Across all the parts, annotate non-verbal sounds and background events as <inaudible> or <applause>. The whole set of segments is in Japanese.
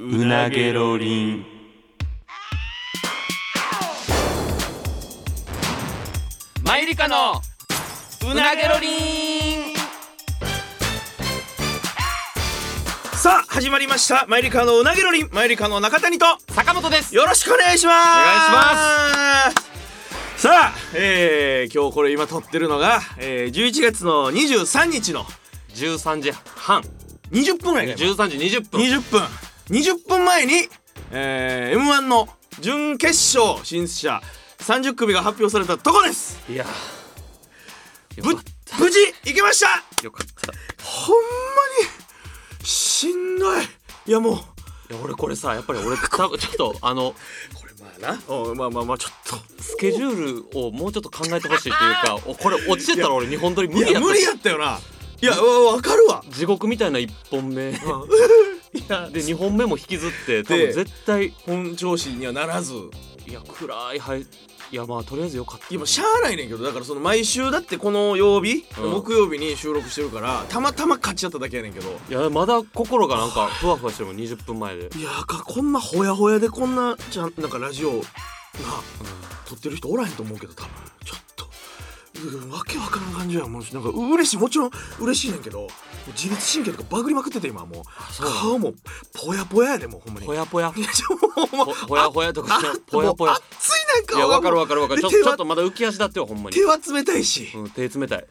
うなげろりん。マイリカのうなげろりん。さあ始まりました。マイリカのうなげろりん。マイリカの中谷と坂本です。よろしくお願いします。お願いしますさあ、えー、今日これ今撮ってるのが、えー、11月の23日の13時半。20分ぐらいね13時20分。20分20分前に、えー、m 1の準決勝進出者30組が発表されたとこです。いやぶ無事行けました。よかった。ほんまにしんどい。いやもう。いや俺これさやっぱり俺ちょっとあのこれまあな。おまあまあまあちょっとスケジュールをもうちょっと考えてほしいっていうか <laughs> おこれ落ちてたら俺日本撮り無理やった無理やったよな。いやわわかるわ。地獄みたいな1本目で2本目も引きずって多で分絶対本調子にはならず。いや暗いはいいやまあとりあえずよかった。いやもうしゃあないねんけどだからその毎週だってこの曜日、うん。木曜日に収録してるからたまたま勝ち合っただけやねんけど。いやまだ心がなんかふわふわしてるもん20分前で。いやかこんなほやほやでこんなちゃんなんかラジオな撮ってる人おらへんと思うけど多分。ちょっと。うんわけわからん感じや。もうなんか嬉しい。もちろん嬉しいねんけど自律神経とかバグりまくってて今もう顔もぽやぽややでもうほんまに。ほやぽや。いやちょもうほんまほほやほやとかあぽやぽや。熱いなんかいやわかるわかるわかる。ちょっとまだ浮き足だってよほんまに。手は冷たいし、うん手冷たい。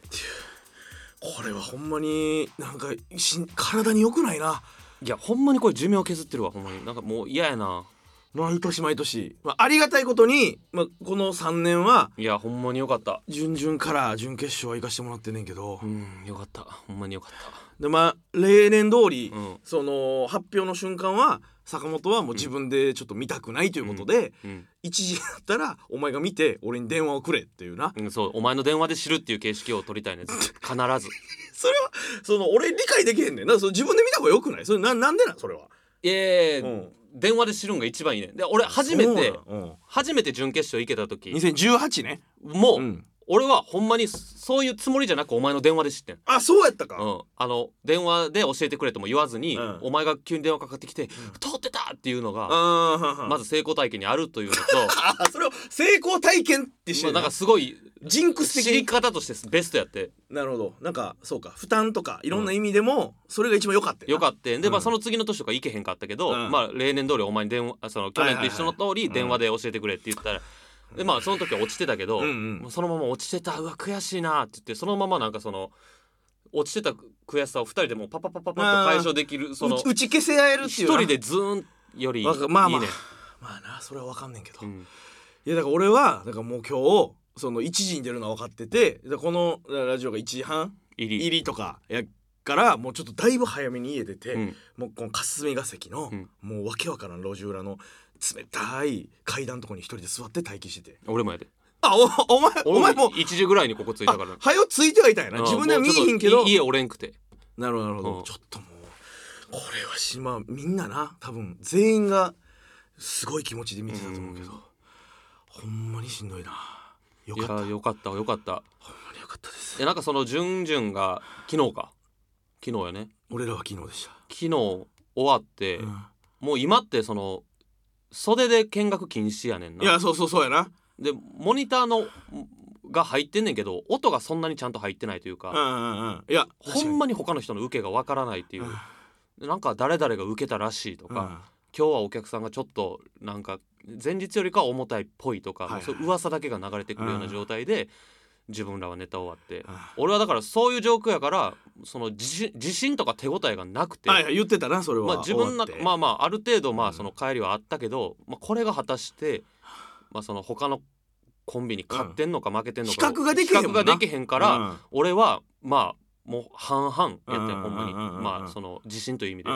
これはほんまになんかしん体に良くないな。いやほんまにこれ寿命削ってるわほんまに。なんかもう嫌やな毎年毎年、まあ、ありがたいことに、まあ、この3年はいやほんまによかった。準々から準決勝は行かしてもらってんねんけど、うんよかった。ほんまによかっでまあ例年通り、たうん。その発表の瞬間は坂本はもう自分でちょっと見たくないということで、うん。一時だったらお前が見て俺に電話をくれっていうな。うん、そうお前の電話で知るっていう形式を取りたいね。必ず。<laughs> それはその俺理解できへんねんな。その自分で見た方がよくない？それななんでなん？それは、いやいやうん電話で知るんが一番いいね。で俺初めてうん。初めて準決勝行けた時。2018ね。もう、うん俺はほんまにそういうつもりじゃなくお前の電話で知ってん。あそうやったか、うん、あの電話で教えてくれとも言わずに、うん。お前が急に電話かかってきて「通ってた!」っていうのが、あまず成功体験にあるというのと <laughs> あそれを成功体験ってしてまあるなんかすごいジンクス知り方としてベストやって。なるほど。なんかそうか負担とかいろんな意味でもそれが一番良かったよかっった。で、まあ、うん。その次の年とか行けへんかったけど、うん。まあ例年通りお前に電話あその去年と一緒の通り電話で教えてくれって言ったら、でまあその時は落ちてたけど、うんうん。もうそのまま落ちてたうわ悔しいなって言ってそのままなんかその落ちてた悔しさを二人でもうパパパパパッと解消できるその打ち消せ合えるっていうな一人でズーンよりいいわかまあまあ。ね、まあなそれは分かんねんけど、いうん。やだから俺はだからもう今日その1時に出るのは分かっててでこのラジオが1時半入り。入りとかやからもうちょっとだいぶ早めに家出て、うん。もうこの霞が関の、うん。もうわけわからん路地裏の冷たい階段のとこに一人で座って待機してて。俺もやで。あおお前お前も。1時ぐらいにここ着いたから。あはよついてはいたんやな。うん自分では見えへんけど。家おれんくて。なるほどなるほど、うん。ちょっともうこれはしまあみんなな。多分全員がすごい気持ちで見てたと思うけど、うんほんまにしんどいな。よいかった。やよかったよかった。ほんまによかったです。でなんかその準々が昨日か？昨日やね。俺らは昨日でし昨日終わって、た、もう今ってその袖で見学禁止やねんな。いやそうそうそうやな。でモニターのが入ってんねんけど音がそんなにちゃんと入ってないというか、うんうんうん。いやほんまに他の人の受けがわからないっていう、でなんか誰々が受けたらしいとか、うん。今日はお客さんがちょっとなんか前日よりかは重たいっぽいとか、はいはいそう噂だけが流れてくるような状態で、自分らはネタ終わって、うん俺はだからそういう状況やからその自信自信とか手応えがなくて、言ってたなそれは、まあ、自分の終わって。まあまあある程度まうん。あその帰りはあったけど、まあ、これが果たして、まあ、その他のコンビに勝ってんのか負けてんのか、比較ができへん比較ができへんから、うん。俺はまあもう半々やってほんまに。まあその自信という意味で、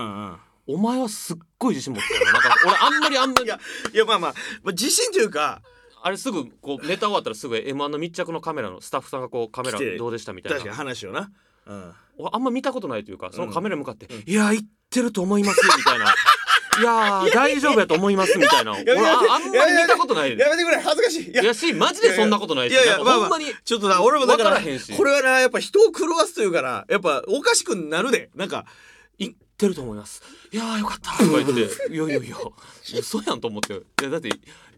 お前はすっごい自信持ってるなんか俺あんまりあんまり。いやいやまあまあ、まあ、自信というかあれすぐこうネタ終わったらすぐ M1 の密着のカメラのスタッフさんがこうカメラどうでしたみたい確かにな話をな、うん、俺あんま見たことないというかそのカメラに向かって「うんいや言ってると思います」みたいな「<laughs> いやー大丈夫やと思います」みたいな。俺ああんまり見たことない。やめてくれ恥ずかしい。いやしマジでそんなことないしいやいやほんまにちょっとな俺もだからわからへんし。これはなやっぱ人を狂わすというかなやっぱおかしくなるで。なんかいってると思います。いやーよかったとか言って。いやいや。いや嘘やんと思って。いやだって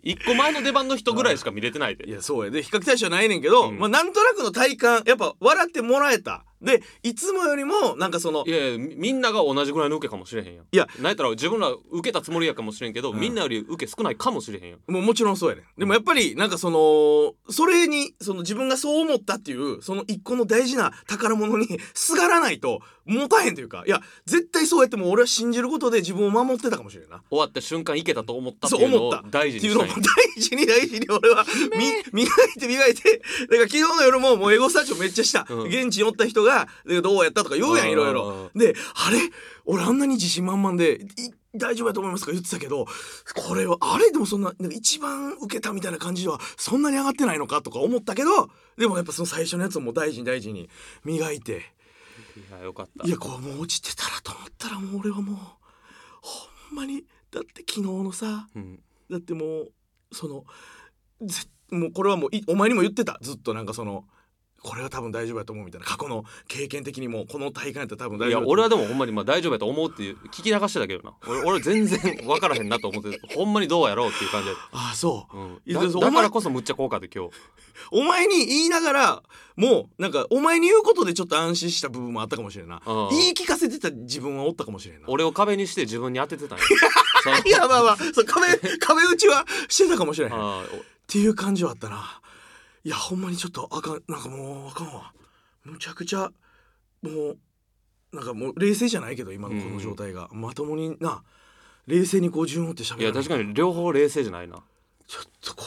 一個前の出番の人ぐらいしか見れてないで。いやそうや。で比較対象はないねんけど、うん。まあなんとなくの体感やっぱ笑ってもらえた。でいつもよりもなんかそのいやいやみみんなが同じぐらいの受けかもしれへんやん。いや。なんやったら自分ら受けたつもりやかもしれんけど、うん。みんなより受け少ないかもしれへんやん。もうもちろんそうやねん。でもやっぱりなんかそのそれにその自分がそう思ったっていうその一個の大事な宝物に <laughs> すがらないと持たへんというかいや絶対そうやってもう俺は信じることで自分を守ってたかもしれんな。終わった瞬間いけたと思ったっていうのをそう思った。大事っていうの <laughs> 大事に大事に俺はみ磨いて磨いて。だから昨日の夜ももうエゴスタジオめっちゃした、うん。現地におった人がでどうやったとか言うやんいろいろ。であれ？俺あんなに自信満々でい大丈夫やと思いますとか言ってたけどこれはあれでもそんななんか一番受けたみたいな感じではそんなに上がってないのかとか思ったけどでもやっぱその最初のやつをもう大事に大事に磨いていやよかった。いやこうもう落ちてたらと思ったらもう俺はもうほんまにだって昨日のさうん。だってもうそのぜもうこれはもういお前にも言ってた。ずっとなんかそのこれは多分大丈夫やと思うみたいな。過去の経験的にもこの大会やったら多分大丈夫いや俺はでもほんまにまあ大丈夫やと思うっていう聞き流してたけどな。俺俺全然分からへんなと思ってほんまにどうやろうっていう感じで、ああそう。うん、だだからこそむっちゃ効果で今日。お前に言いながらもうなんかお前に言うことでちょっと安心した部分もあったかもしれんな。うん。言い聞かせてた自分はおったかもしれんな。俺を壁にして自分に当ててたんや。<laughs> いやまあまあそう壁 <laughs> 壁打ちはしてたかもしれへん。っあていう感じはあったないやほんまにちょっとあかんなんかもうあかんわ。むちゃくちゃもうなんかもう冷静じゃないけど今のこの状態が、まともにな冷静にこう順を追って喋いや確かに両方冷静じゃないな。ちょっとこ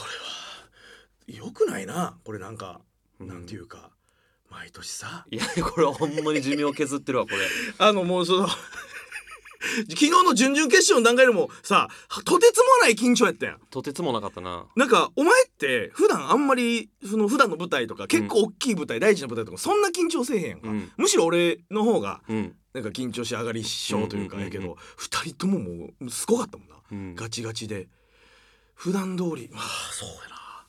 れはよくないな。これなんか、うん。なんていうか毎年さ。いやこれはほんまに寿命削ってるわこれ。<laughs> あのもうその <laughs> 昨日の準々決勝の段階でもさとてつもない緊張やったやん。とてつもなかったな。なんかお前って普段あんまりその普段の舞台とか結構大きい舞台、大事な舞台とかそんな緊張せえへんやんか、うん。むしろ俺の方がうん。なんか緊張し上がり症というかうん。うんうんうん。やけど二人とももうすごかったもんな。うん。ガチガチで。普段通りまあそうやな。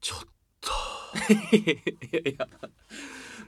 ちょっと。<laughs> いやいや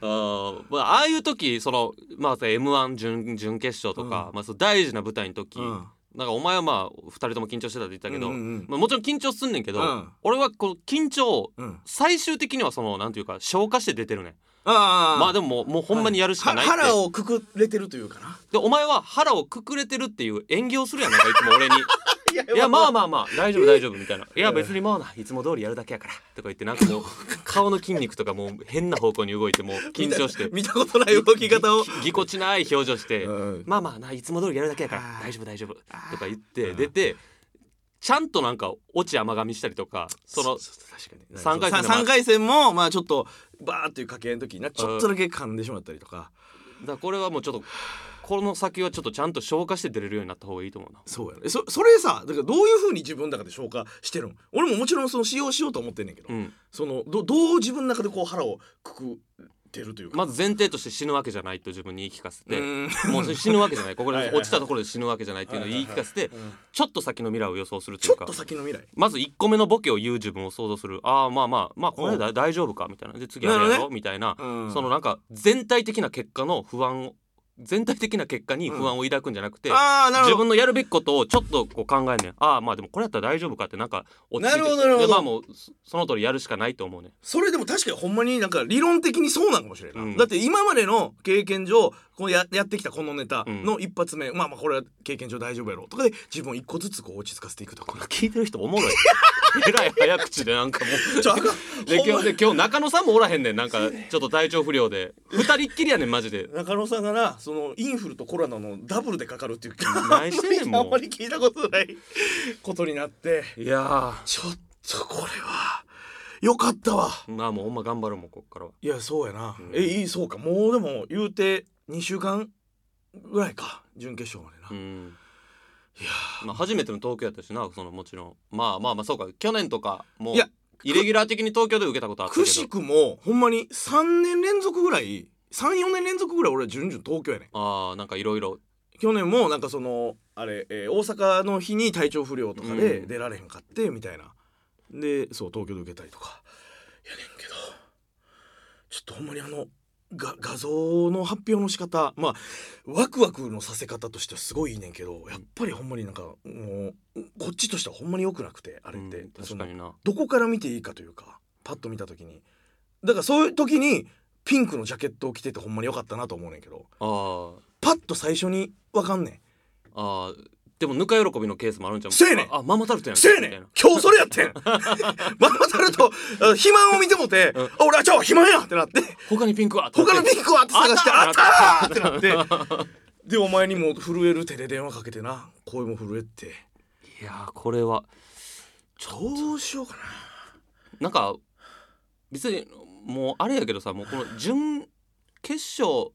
あーまあああいう時そのまあ m 1準準決勝とか、うん。まあ、その大事な舞台の時、うん。なんかお前はまあ2人とも緊張してたって言ったけど、うんうんうん。まあ、もちろん緊張すんねんけど、うん。俺はこの緊張最終的にはそのなんていうか消化して出てるねん。あまあでももうほんまにやるしかないは腹をくくれてるというかな。でお前は腹をくくれてるっていう演技をするやん。なんかいつも俺に <laughs> いやまあまあ。まあ大丈夫大丈夫みたいな。いや別にまあないつも通りやるだけやからとか言ってなんかもう <laughs> 顔の筋肉とかもう変な方向に動いてもう緊張して見たことない動き方を。ぎぎこちない表情して、うん。まあまあないつも通りやるだけやから大丈夫大丈夫とか言ってうん出てちゃんとなんかオチ甘噛みしたりとかそのうそう確かに。三回戦回戦もまあちょっとバーっていう掛け合いの時になちょっとだけ噛んでしまったりとか。だからこれはもうちょっとこの先はちょっとちゃんと消化して出れるようになった方がいいと思うな。そうやね。そそれさだからどういうふうに自分の中で消化してるん俺ももちろんその使用しようと思ってんねんけど、うん。そのどどう自分の中でこう腹をくくってるというか。まず前提として死ぬわけじゃないと自分に言い聞かせて。うん。もう死ぬわけじゃない。ここで <laughs> 落ちたところで死ぬわけじゃないっていうのを言い聞かせてうんちょっと先の未来を予想するとちょっいうかと先の未来。まず1個目のボケを言う自分を想像する。ああまあまあまあこれだ大丈夫か？みたいな。で次あれやろ、みたいな、うんそのなんか全体的な結果の不安を全体的な結果に不安を抱くんじゃなくて、ああなるほど。自分のやるべきことをちょっとこう考えんねん。ああまあでもこれやったら大丈夫かってなんか落ち着いて。なるほどなるほど。でまあもうそその通りやるしかないと思うねそれでも確かにほんまになんか理論的にそうなんかもしれんな。い、うん。だって今までの経験上こうややってきたこのネタの一発目、まあまあこれは経験上大丈夫やろとかで自分を一個ずつこう落ち着かせていくとか。聞いてる人おもろい。<laughs> えらい早口でなんかもう。ちょで今日で今日中野さんもおらへんねん。なんかちょっと体調不良で。二人っきりやねんマジで。中野さんがなそのインフルとコロナのダブルでかかるっていう何してんねんもう。あんまり聞いたことない。ことになって。いやちょっとこれはよかったわ。ーまあもうほんま頑張るもんこっからは。いやそうやな、うん。えいいそうか。もうでも言うて2週間ぐらいか準決勝までな、いうん。やまあ初めての東京やったしなそのもちろん。まあまあまあそうか。去年とかもういやイレギュラー的に東京で受けたことあったけど。くしくもほんまに3年連続ぐらい34年連続ぐらい俺は準々東京やねん。ああなんかいろいろ去年もなんかそのあれ、えー大阪の日に体調不良とかでうん。出られへんかってみたいな、でそう東京で受けたりとか。やねんけどちょっとほんまにあのが画像の発表の仕方まあワクワクのさせ方としてはすごいいいねんけどやっぱりほんまになんかもうこっちとしてはほんまに良くなくてあれって、うん確かにな。どこから見ていいかというかパッと見た時に。だからそういう時にピンクのジャケットを着ててほんまに良かったなと思うねんけどあパッと最初に分かんねん。ーあーでもぬか喜びのケースもあるんじゃんせやねん。ああママタルトやんせやねん。今日それやってん。<laughs> ママタルトあ肥満を見てもて、うん。あ俺はちょ肥満やってなって。他にピンクは他のピンクはって探してああっったたーってなって。でお前にも震える手で電話かけてな。声も震えて。いやーこれはどうしようかなんか別にもうあれやけどさもうこの準決勝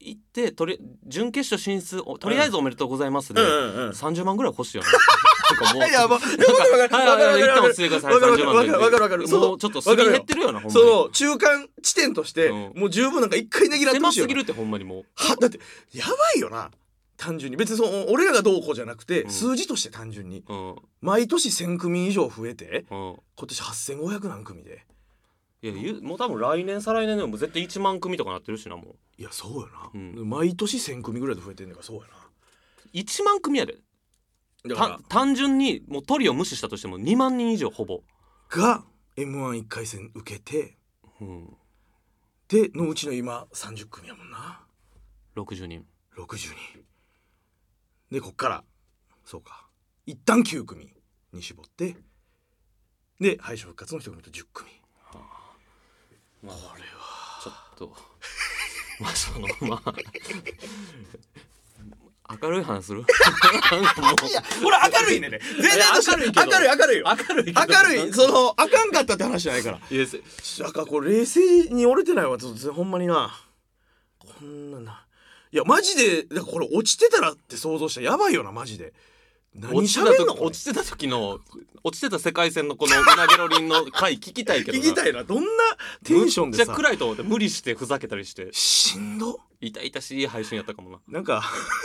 行ってとり準決勝進出おとりあえずおめでとうございますで、な、うんうん。30万ぐらい欲しいよね。<laughs> なんかもうやばいなんかわかるわかる。はい一旦落ち着いてくださいわかる30万で。わかるわかる。もうちょっとすり減ってるよなほんまに。その中間地点として、うん。もう十分なんか一回ねぎらってほしい狭すぎるってほんまにもう。はだってやばいよな。単純に。別にその俺らがどうこうじゃなくて、うん。数字として単純に。うん。毎年1,000組以上増えてうん。今年8,500何組でいやゆもう多分来年再来年でも絶対1万組とかなってるしなもう。いやそうよな、うん。毎年1,000組ぐらいで増えてんねんからそうや1万組やでなだからた単純にもうトリを無視したとしても2万人以上ほぼ、が m 1 1回戦受けてうん、でのうちの今30組やもんな。60人。60人。でこっからそうか。一旦9組に絞ってで敗者復活の1組と10組まあこれは。ちょっと。<laughs> まあそのまあ。明るい話する？<laughs> いやこれ明るいね。んね全然明るい明るい明るいよ。明るい明るい。そのあかんかったって話じゃないから。いやせなんかこれ冷静に折れてないわ。ちょっとほんまにな。こんなな。いやマジでだからこれ落ちてたらって想像したらやばいよなマジで。何落ちてた時落ちてた時の落ちてた世界線のこのうなげろりんの回聞きたいけどな。聞きたいな。どんなテンションでめっちさゃ暗いと思って無理してふざけたりして。しんど。痛々しい配信やったかもな。なんか。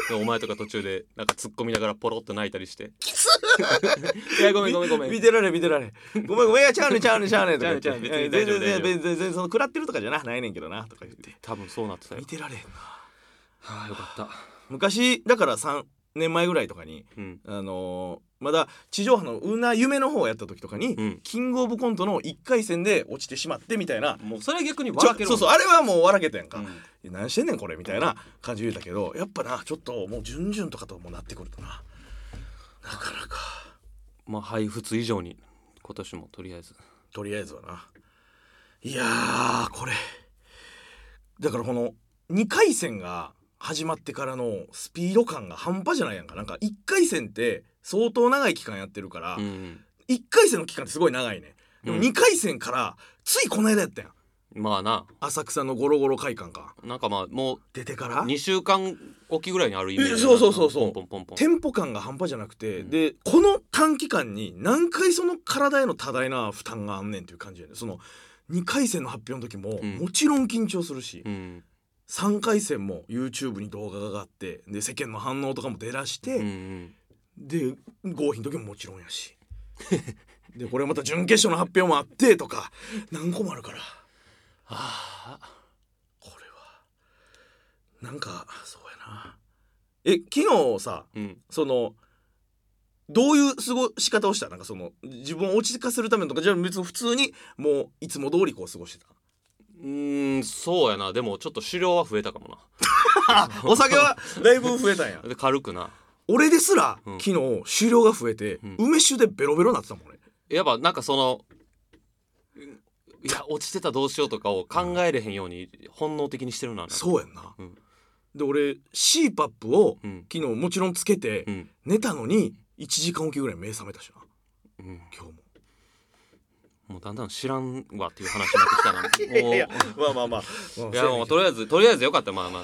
でお前とか途中でなんか突っ込みながらポロッと泣いたりして。<laughs> いやごめんごめんごめん。見てられん見てられんごめんごめん。いやちゃうねんちゃうねんちゃうねんとか全然全然全然その食らってるとかじゃなないねんけどなとか言って多分そうなってたよ見てられんなはあよかった昔だから3年前ぐらいとかにうん。あのーまだ地上波のうな夢の方をやった時とかに、うん。キングオブコントの1回戦で落ちてしまってみたいな。もうそれは逆に笑けるそうそうあれはもう笑けたやんか、うん。何してんねんこれみたいな感じで言うたけどやっぱなちょっともう準々とかともなってくるとな。なかなか。まあ配布以上に今年もとりあえず。とりあえずはな。いやーこれ。だからこの2回戦が始まってからのスピード感が半端じゃないやんか。なんか1回戦って相当長い期間やってるから、うん1回戦の期間ってすごい長いね。でもうん。2回戦からついこの間やったやん。まあな。浅草のゴロゴロ会館か。なんかまあも出てから？う2週間おきぐらいにあるイメージえそうそうそうそう。ポンポンポンテンポ感が半端じゃなくて、うん。でこの短期間に何回その体への多大な負担があんねんっていう感じやねその2回戦の発表の時も、うん。もちろん緊張するし、うん3回戦も YouTube に動画が上がってで世間の反応とかも出だして、うんうん。で合否の時ももちろんやし。<laughs> でこれまた準決勝の発表もあってとか何個もあるから。はあこれはなんかそうやな。え昨日さうん。そのどういう過ごし方をした？なんかその自分を落ち着かせるためのとかじゃあ別に普通にもういつも通りこう過ごしてた？うーんそうやな。でもちょっと狩猟は増えたかもな。<laughs> お酒はだいぶ増えたんや。<laughs> で軽くな。俺ですら、うん。昨日終了が増えて、うん。梅酒でベロベロなってたもん俺やっぱなんかそのいや落ちてたどうしようとかを考えれへんように本能的にしてるなそうやんな、うん。で俺 CPAP をうん。昨日もちろんつけて、うん。寝たのに1時間おきぐらい目覚めたしな。うん。今日ももうだんだん知らんわっていう話になってきたな。も <laughs> ういやいやまあまあまあ、まあ、いやもうとりあえずとりあえずよかったまあまあ。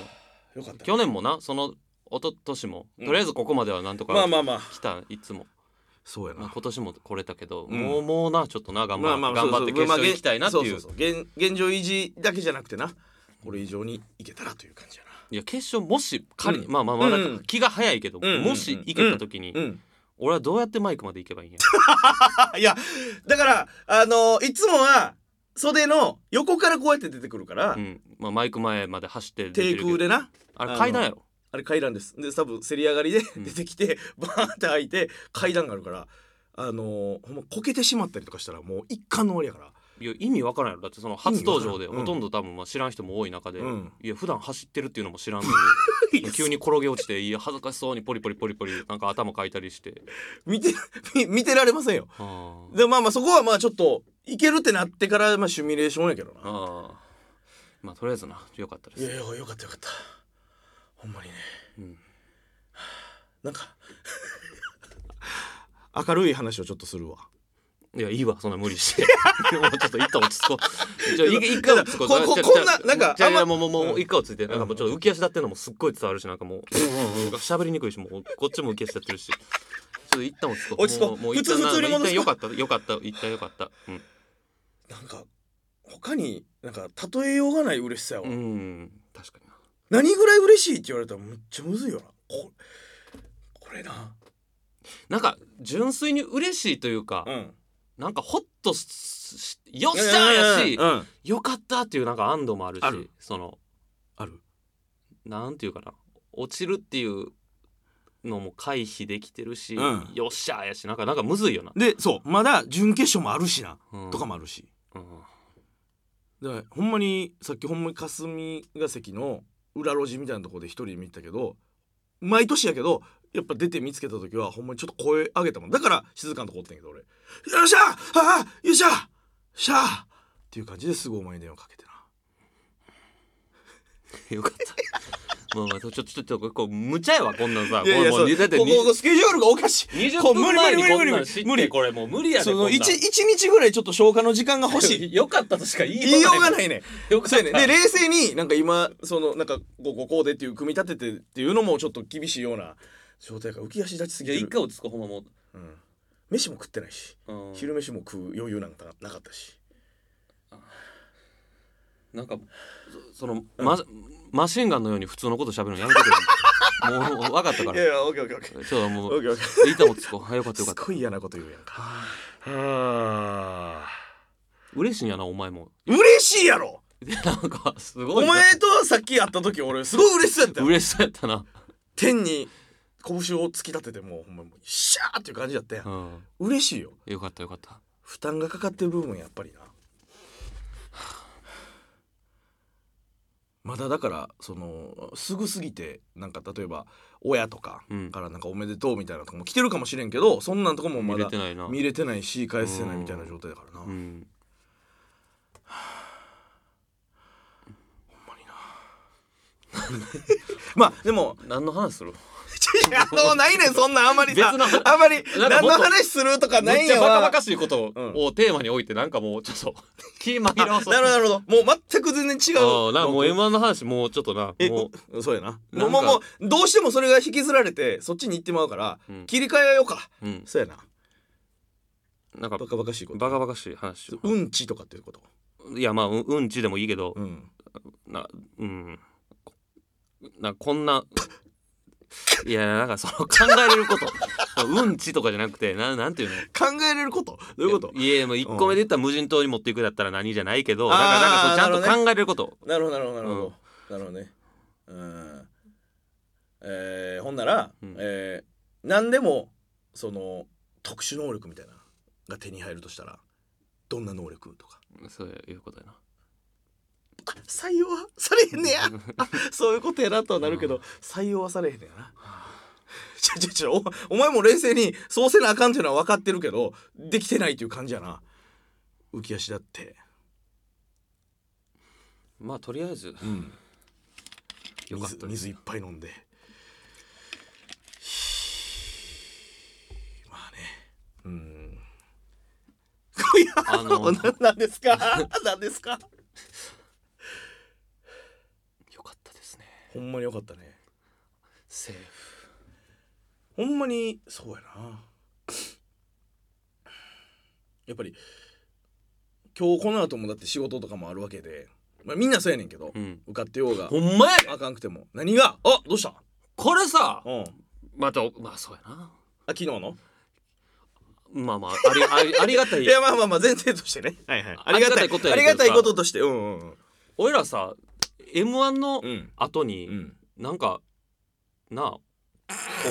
よかった。去年もなその一昨年も。うん。とりあえずここまではなんとかまあまあまあ。来たいつも、そうやな。まあ、今年も来れたけど、うん。もうもうなちょっとな頑張,、まあまあ頑張って決勝行きたいなっていう,、そうそうそう。現現状維持だけじゃなくてな。これ以上にいけたらという感じやいや決勝もし仮に、うん。まあまあまだうん。気が早いけど、うん。もし行けた時に、なうん俺はどうやってマイクまで行けばいいんやあ <laughs> いやだからあのいつもは袖の横からこうやって出てくるから、うん。まあ、マイク前まで走って出て低るけど。空でな。あれ階段やろ？あれ階段です。で多分せり上がりでうん。出てきて、<laughs> バーンって開いて階段があるからあのーほんまこけてしまったりとかしたらもう一貫の終わりやからいや意味わからんやろ。だってその初登場でほとんど多分まあ知らん人も多い中で、うん。いや普段走ってるっていうのも知らんのに <laughs> 急に転げ落ちていや恥ずかしそうにポリポリポリポリなんか頭かいたりして。見て見見てられませんよ。あー。でまあまあそこはまあちょっといけるってなってからまあシミュレーションやけどな。あー。まあとりあえずなよかったです。いやいやよかったよかった。ほんまにね。うん。なんか <laughs> 明るい話をちょっとするわいやいいわそんな無理して。<laughs> もうちょっと一旦落ち着こう。じゃあ一一回落ち着こう。こここんななんかじゃあもうもうもううん。一回落ち着いてなんかもうちょっと浮き足立ってるのもすっごい伝わるしなんかもう喋りにくいしもうこっちも浮き足立ってるし。ちょっと一旦落ち着こう。落ち着こう。ももう普通一旦普通よか。ったよかった一旦よかった。うん。なんか他になんか例えようがない嬉しさやわ、うん。確かにな。何ぐらい嬉しいって言われたらめっちゃむずいよな。ここれな。なんか純粋に嬉しいというか、うんなんかホッとよっしゃーやし、うんよかったっていうなんか安堵もあるしある。そのある？なんていうかな落ちるっていうのも回避できてるし、うん。よっしゃーやしなんかなんかむずいよな、でそうまだ準決勝もあるしな、うん。とかもあるし。うんだからほんまにさっきほんまに霞が関の裏路地みたいなところで一人で見てたけど毎年やけどやっぱ出て見つけた時はほんまにちょっと声上げたもん。だから静かなとこおってんけど俺「よっしゃ!ああ!よっしゃ!しゃ!」っていう感じですぐお前に電話かけてな。<laughs> よかった。まあまあちょっとちょっとこう無茶やわこんなんさ。いやいやもうだってここスケジュールがおかしい。20こう分前に無理無理無理こんなん知っ無理。てこれもう無理やでそのこんな。ん 1, 一日ぐらいちょっと消化の時間が欲しい。<laughs> よかったとしか言い言いようがないいね。よかった。そうやね。で冷静になんか今そのなんかこうこうこうでっていう組み立ててっていうのもちょっと厳しいような状態から浮き足立ちすぎて一回落ち着こうほんまもう。うん、飯も食ってないしうん。昼飯も食う余裕なんかなかったし。なんかそその、ママシンガンのように普通のこと喋るのやめてくれ。<laughs> もう分かったから。いやいやオッケーオッケーオッケー。ちょっともうオッケーオッケー。いいと思ってこうよかったよかった。すごい嫌なこと言うやんか。は嬉しいんやなお前も。嬉しいやろ！でなんかすごいお前とさっき会った時俺すごい嬉しそうやったよ。嬉しそうやったな。天に拳を突き立ててもうほんまもうシャーっていう感じやったやん。うん。嬉しいよ。よかったよかった。負担がかかってる部分やっぱりな。まだだからそのすぐすぎてなんか例えば親とかうん。からなんかおめでとうみたいなとこも来てるかもしれんけどそんなんとこもま見れだてないな。見れてないし返せないみたいな状態だからな、ほん。<sighs> うんまにな。<laughs> まあでも何の話する？いやもうないねんそんなんあんまりさ別のあんまりなんかもっと何の話するとかなめっんやわ。バカバカしいことうん。をテーマに置いてなんかもうちょっと気紛あらわそうなるほどなるほど。もう全く全然違う。ああなんかもう M1 の話もうちょっとな。えもう。そうやな。もうもうもうどうしてもそれが引きずられてそっちに行ってまうから、うん。切り替えようか。ううん。そうやな。なんかバカバカしいこと。バカバカしい話うんちとかっていうこと？ういやまあうんうんちでもいいけどうん。なうん。こなこんな <laughs> いやなんかその考えれること。<laughs> うんちとかじゃなくてななんていうの？考えれること？どういうこと？いやもう1個目で言ったら無人島に持っていくだったら何じゃないけどあーなんかなんかそうちゃんと考えれること。なるほどなるほどなるほど、なるほどね。うん。えー、ほんなら、うん。えー、何でもその特殊能力みたいなのが手に入るとしたらどんな能力とか？そういうことやな。あ採用はされへんねや。あそういうことやなとはなるけど、採用はされへんねやな。<laughs> ちょちょちょおお前も冷静にそうせなあかんっていうのは分かってるけどできてないっていう感じやな。浮き足だって。まあとりあえず。うん。よかった。水水いっぱい飲んで。まあね。うん。いやあのななんですか？<laughs> なんですかよかったですねほんまによかったね。セーフ。ほんまにそうやな。やっぱり今日この後もだって仕事とかもあるわけで、まあ、みんなそうやねんけど、うん。受かってようがほんまやであかんくても。何が？あどうした？これさうん。またまあそうやな。あ昨日の？まあまあありあり <laughs> ありがたい。いやまあまあまあ前提としてね。はいはい。ありがたい。ことやありがたいこととして。うんうん。俺らさ m 1のうん。後に、うん。なんかなあ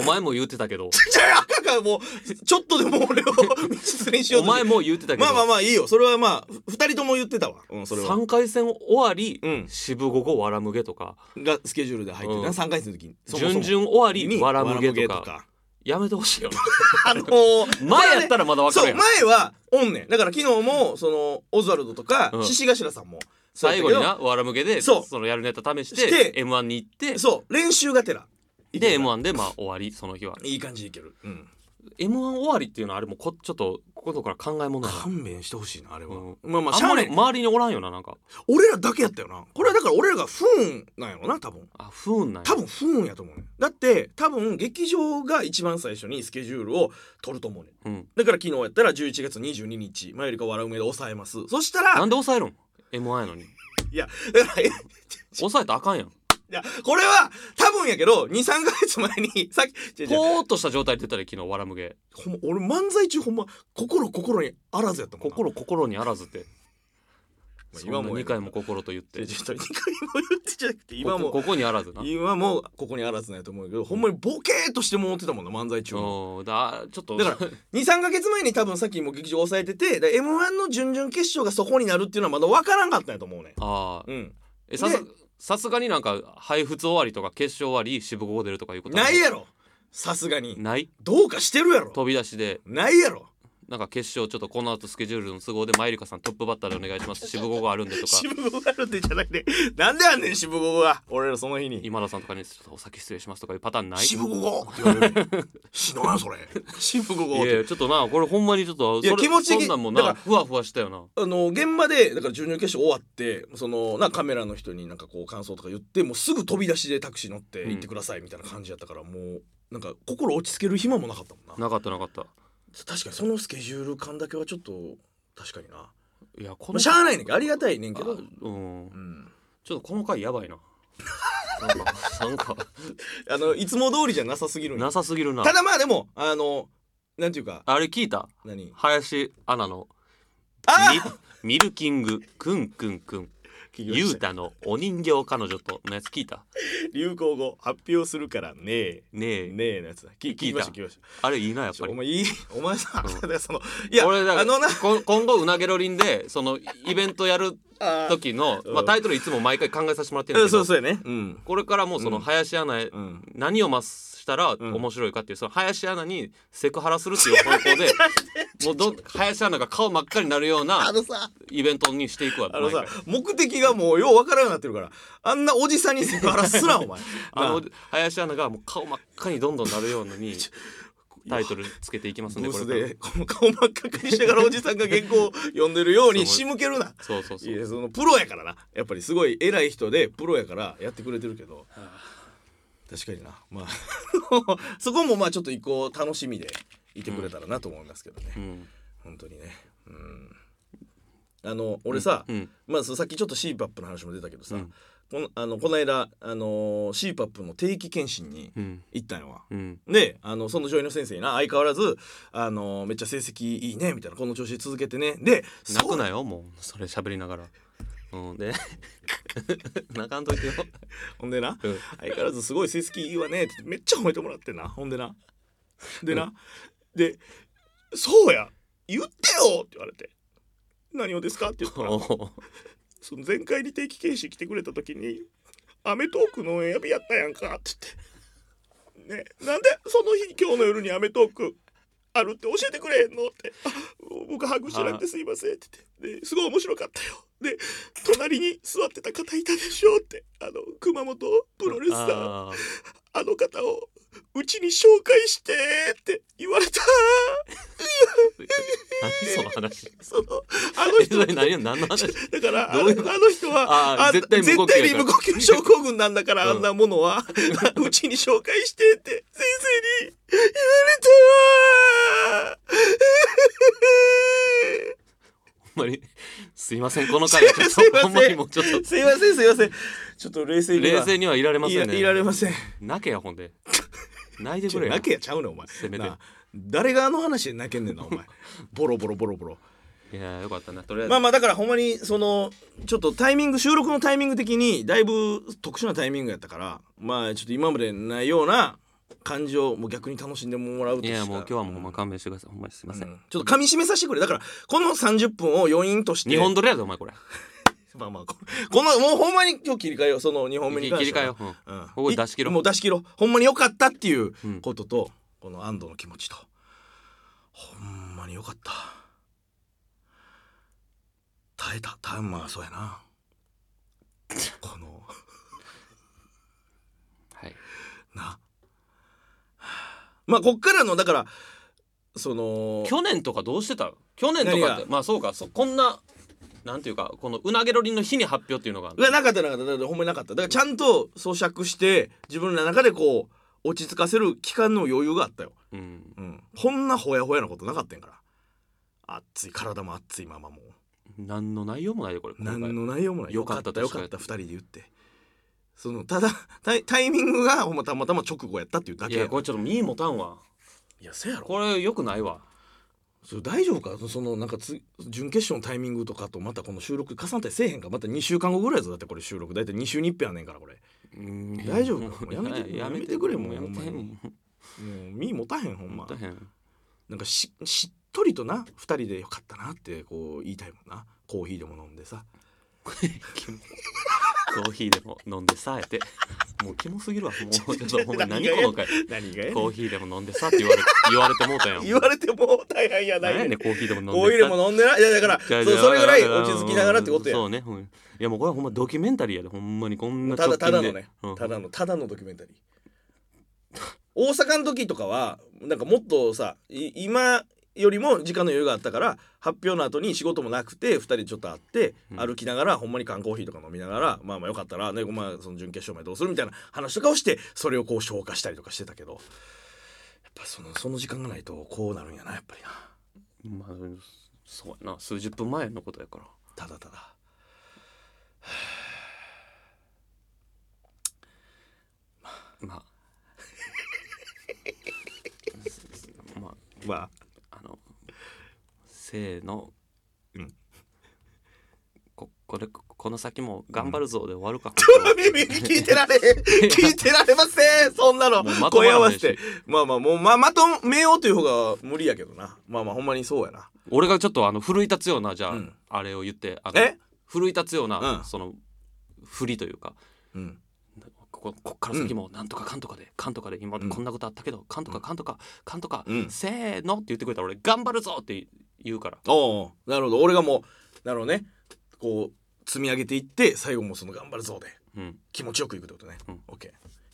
お前も言うてたけど。<laughs> じゃあ赤かもうちょっとでも俺を道連れにしようお前も言うてたけど。まあまあまあいいよ。それはまあふ二人とも言ってたわ。うんそれは。3回戦終わり、うん。渋午後わらむげとか。がスケジュールで入ってるうなん。3回戦の時に。準々終わにりわらむげとか。やめてほしいよ。<laughs> あのー前やったらまだ分かそうるやん。前はおんねん。だから昨日もそのオズワルドとかうん。獅子頭さんも最後になわらむげでそう。のやるネタ試ししてて m 1に行ってそう練習がてら。で m 1でまあ終わりその日は。いい感じでいける、うん、m 1終わりっていうのはあれもこちょっとここから考えもな。勘弁してほしいなあれは、うん。まあまああんましゃあない。り周りにおらんよななんか。俺らだけやったよな。これはだから俺らが不運なんやろな多分。あ不運なんや。多分不運やと思うねん。だって多分劇場が一番最初にスケジュールを取ると思うねん。うん。だから昨日やったら11月22日前よりか笑う目で抑えます。そしたらなんで抑えるん？M 1やのに。いやだから <laughs> い抑えたらあかんやん。やこれは多分やけど23か月前に <laughs> さっき違う違う。ポーっとした状態で出たら昨日わらむげ。ほんま俺漫才中ほんま心心にあらずやったもんな。心心にあらずって。まあ今も2回も心と言って。違う違う2回も言ってじゃなくて今もここにあらずな。今もここにあらずなんやと思うけどほんまにボケーっとしてもってたもんな漫才中も。うんだちょっと。だから23か月前に多分さっきも劇場抑えてて m 1の準々決勝がそこになるっていうのはまだ分からんかったんやと思うね。ああうん。えさすさすがになんか配布終わりとか決勝終わり渋午後出るとかいうことないやろ。さすがに。ない？どうかしてるやろ。飛び出しで。ないやろなんか決勝ちょっとこの後スケジュールの都合でマイリカさんトップバッターでお願いします。<laughs> 渋午後あるんでとか。渋谷があるってじゃないでなんであんねん渋谷が俺らその日に？今田さんとかにちょっとお酒失礼しますとかいうパターンない？渋谷って言われる。しなそれ渋谷いやいやちょっとなこれほんまにちょっといや気持ちいいそんなんもなふわふわしたよな。あの現場でだから準々決勝終わってそのなカメラの人になんかこう感想とか言ってもうすぐ飛び出しでタクシー乗って行ってくださいみたいな感じやったから、もうなんか心落ち着ける暇もなかったもんな。なかったなかった確かにそのスケジュール感だけはちょっと確かにな、いやこまあ、しゃあないねんけどありがたいねんけど。あうん。うん。ちょっとこの回やばいな。なんかなんか。<laughs> あのいつも通りじゃなさすぎるなさすぎるな。ただまあでもあのなんていうか。あれ聞いた？何？林アナの。あミミルキング。くんくんくんゆうた。たのお人形彼女とのやつ聞いた？流行語発表するからね。ねえ。ねえのやつだ。聞聞いた。聞きました聞きました。あれいいなやっぱり。お前いいお前さ、うんそのいや俺だからあのなこ今後うなげろりんでそのイベントやる時の、うん。まあ、タイトルいつも毎回考えさせてもらってるんうんだけどそうそうやね。うん。これからもうそのうん。林アナへうん。何を増したらん。面白いかっていうその林アナにセクハラするっていう方向で <laughs> もうどん林アナが顔真っ赤になるようなのさイベントにしていくわあのさ目的がもうようわからんようになってるからあんなおじさんにセクハラすなお前。<laughs> あのな林アナがもう顔真っ赤にどんどんなるように <laughs> タイトルつけていきますんでこれでこの顔真っ赤くにしながらおじさんが原稿を読んでるように仕向けるな。そうそうそう。いやそのプロやからな。やっぱりすごい偉い人でプロやからやってくれてるけど。確かにな。まあ <laughs> そこもまあちょっと一個楽しみでいてくれたらなと思いますけどね、うん。本当にね。うん。あの俺さ、うん。まあさっきちょっと CPAP の話も出たけどさ、うん。このあのこの間、あのー、CPAP の定期検診にうん。行ったんやわ。うん。であのその女医の先生にな相変わらず、あのーめっちゃ成績いいねみたいなこの調子で続けてね。で泣くなよもうそれ喋りながら。うん。で <laughs> 泣かんといてよ。ほんでなうん。相変わらずすごい成績いいわねってめっちゃ褒めてもらってんな。ほんでな。でな、で「そうや言ってよ!」って言われて「何をですか?」って言ったらその前回に定期検診来てくれた時に『アメトーク』のオンエア日やったやんかって言って「ねなんでその日今日の夜に『アメトーク』あるって教えてくれへんの?」ってあ「僕把握してなくてすいません」って言ってですごい面白かったよで隣に座ってた方いたでしょってあの熊本プロレスラーあーあの方をうちに紹介してって言われた。<laughs> 何その話。そのあのえ人何何の話？だからあの人はあ絶対無呼吸症候群なんだから、うん。あんなものは <laughs> うちに紹介してって先生に言われた。わ <laughs> ほんまにすいませんこの回は。ちょっとほんまにもうちょっと。すいませんすいませんちょっと冷静には冷静にはいられませんね。いられません。泣けやほんで。<laughs> 泣いてくれ泣けやちゃうねんお前。せめて。誰があの話で泣けんねんなお前。<laughs> ボロボロボロボロ。いやよかったな。とりあえず、まあまあだからほんまにそのちょっとタイミング収録のタイミング的にだいぶ特殊なタイミングやったからまあちょっと今までないような感じをもう逆に楽しんでもらうといやもう今日はもうほんま勘弁してください。ほんまにすいません、うん。ちょっと噛み締めさせてくれ。だからこの30分を余韻として。日本撮りやぞお前これまあまあここのもうほんまに今日切り替えよう。その2本目に切り替えよう、う。ん。うん。ここで出し切ろう。もう出し切ろう。ほんまに良かったっていううん。ことと、この安堵の気持ちと。ほんまに良かった。耐えた。耐えまあそうやな。この。はい。な。まあこっからのだからその。去年とかどうしてた？去年とかってまあそうかそこんななんていうかこのうなげろりの日に発表っていうのがあるうわなかったなかった。だからほんまになかっただからちゃんと咀嚼して自分の中でこう落ち着かせる期間の余裕があったよ。うん。うん。こんなほやほやなことなかったんやから。熱い体も熱いままもう。何の内容もないでこれ。今回何の内容もない。よよかかっったよかった2人で言って。そのただタイタイミングがほんまたまたま直後やったっていうだけやいやこれちょっと身持たんわ。いやせやろ。これよくないわそれ大丈夫か？そのなんかつ準決勝のタイミングとかとまたこの収録重なったりせえへんか？また2週間後ぐらいやぞ。だってこれ収録。大体2週に1遍やねんからこれ。うん大丈夫？かもうやめてややめてくれもうやめてもう。身持たへんほんま。なんかししっとりとな2人でよかったなってこう言いたいもんな。コーヒーでも飲んでさコーヒーでも飲んでさえて。もうキモすぎるわ。もうちょっとほんまに何この回？何がや？ねんコーヒーでも飲んでさって言われ言われてもうたやん。言われても大変やない何やねんコーヒーでも飲んーヒーでも飲んでない。いやだからそれぐらい落ち着きながらってことやそうね、うんいやもうこれはほんまドキュメンタリーやで。ほんまにこんなただただのでね、うん。ただのただのドキュメンタリー。大阪の時とかはなんかもっとさい今よりも時間の余裕があったから発表の後に仕事もなくて2人ちょっと会って、うん。歩きながらほんまに缶コーヒーとか飲みながらまあまあよかったらね、まあ、その準決勝までどうするみたいな話とかをしてそれをこう消化したりとかしてたけどやっぱそのその時間がないとこうなるんやなやっぱりな。まあそうやな。数十分前のことやから。ただただ。<sighs> <laughs> まあ。まあまあせーの、うん。<laughs> ここれこの先も頑張るぞで終わるか、耳に聞いてられ <laughs> 聞いてられません。そんなの。てまあまあもうままとめようという方が無理やけどな。まあまあほんまにそうやな。俺がちょっとあの奮い立つようなじゃあ、うん。あれを言って。あのえ？奮い立つような、うん。その振りというか。うん。こここっから先もなんとかかんとかで、かんとかで今こんなことあったけど、かんとかかんとかかんとか、うん。せーのって言ってくれたら俺頑張るぞって言うから。おおなるほど。俺がもうなるほどね。こう積み上げていって最後もその頑張るぞでうん。気持ちよくいくってことね、うん。オッケー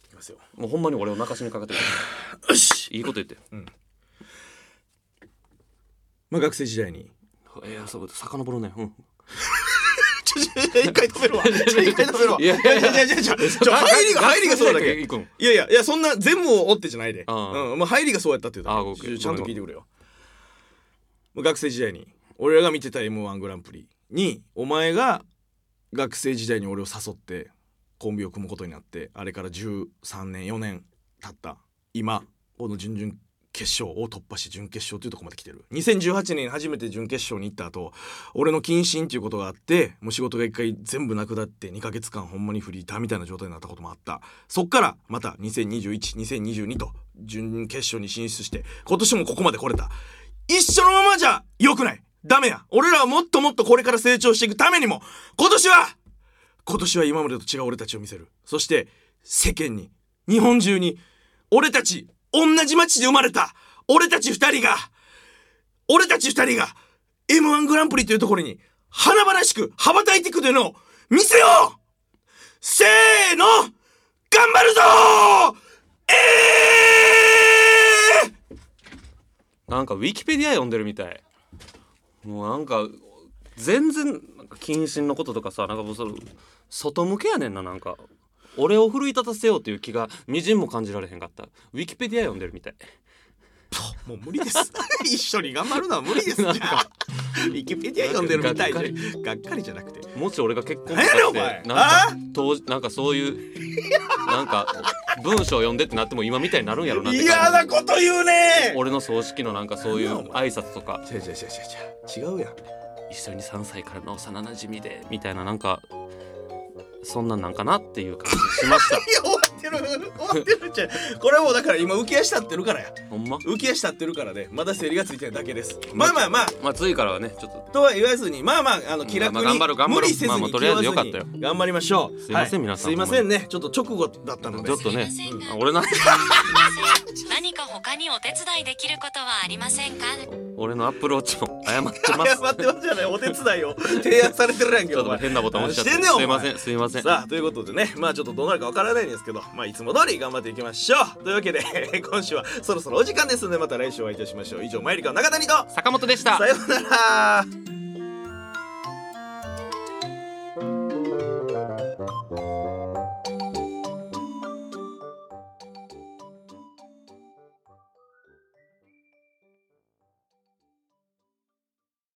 いきますよ。もうほんまに俺を泣かしにかかってる。よし。いいこと言って。まあ学生時代に。いやそう遡るね。うん。<laughs> ちょちょちょ一回止めるわ。<laughs> 一回止めるわ。いやいやいや。いやいや <laughs> 入りが入りがそうだけ。いやいやいやそんな全部を追ってじゃないで。ああ。うん。まあ入りがそうやったっていうだけ。ちゃんと聞いてくれよ。まあ学生時代に俺らが見てた m 1グランプリにお前が学生時代に俺を誘ってコンビを組むことになってあれから13年4年経った今この準々決勝を突破し準決勝というところまで来てる。2018年初めて準決勝に行った後俺の謹慎っていうことがあってもう仕事が一回全部なくなって2ヶ月間ほんまにフリーターみたいな状態になったこともあった。そっからまた20212022と準決勝に進出して今年もここまで来れた。一緒のままじゃ良くない。ダメや。俺らはもっともっとこれから成長していくためにも。今年は今年は今までと違う俺たちを見せる。そして世間に日本中に俺たち同じ町で生まれた俺たち二人が俺たち二人が m 1グランプリというところに華々しく羽ばたいていくというのを見せよう。せーの頑張るぞえー!なんかウィキペディア読んでるみたい。もうなんか全然なんか謹慎のこととかさなんかもうその外向けやねんななんか。俺を奮い立たせようという気がみじんも感じられへんかった。ウィキペディア読んでるみたい。<laughs> もう無理です。<laughs> 一緒に頑張るのは無理です。じゃあウィキペディア読んでるみたいがっか。でがっかりじゃなくて。もし俺が結婚とか何やねんおして前。なんかなんかそういう <laughs> なんか文章読んでってなっても今みたいになるんやろなって嫌感なこと言うね。じ俺の葬式のなんかそういう挨拶とか。違う違う違う違う。違うやん。一緒に3歳からの幼馴染でみたいななんかそんなんなんかなっていう感じしましたってる終わってるじゃ。んこれはもうだから今浮き足立ってるからや。ほんま？浮き足立ってるからでまだ整理がついてないだけです。まあまあまあまあ。次からはねちょっととは言わずにまあまああの気楽に、まあ頑張る頑張る無理せずにまあまあとりあえずよかったよ頑張りましょうすいませんは皆さんすいませんねちょっと直後だったのでちょっとね、うん俺の何か他にお手伝いできることはありませんか俺のアップローチも謝ってます。謝ってますじゃない。お手伝いを。提案されてるやんけちょっと変なボタン押しちゃって。すいませんすいません。さあということでねまあちょっとどうなるかわからないんですけどまあいつも通り頑張っていきましょう。というわけで今週はそろそろお時間ですのでまた来週お会いいたしましょう。以上マイリカの中谷と。坂本でした。さようなら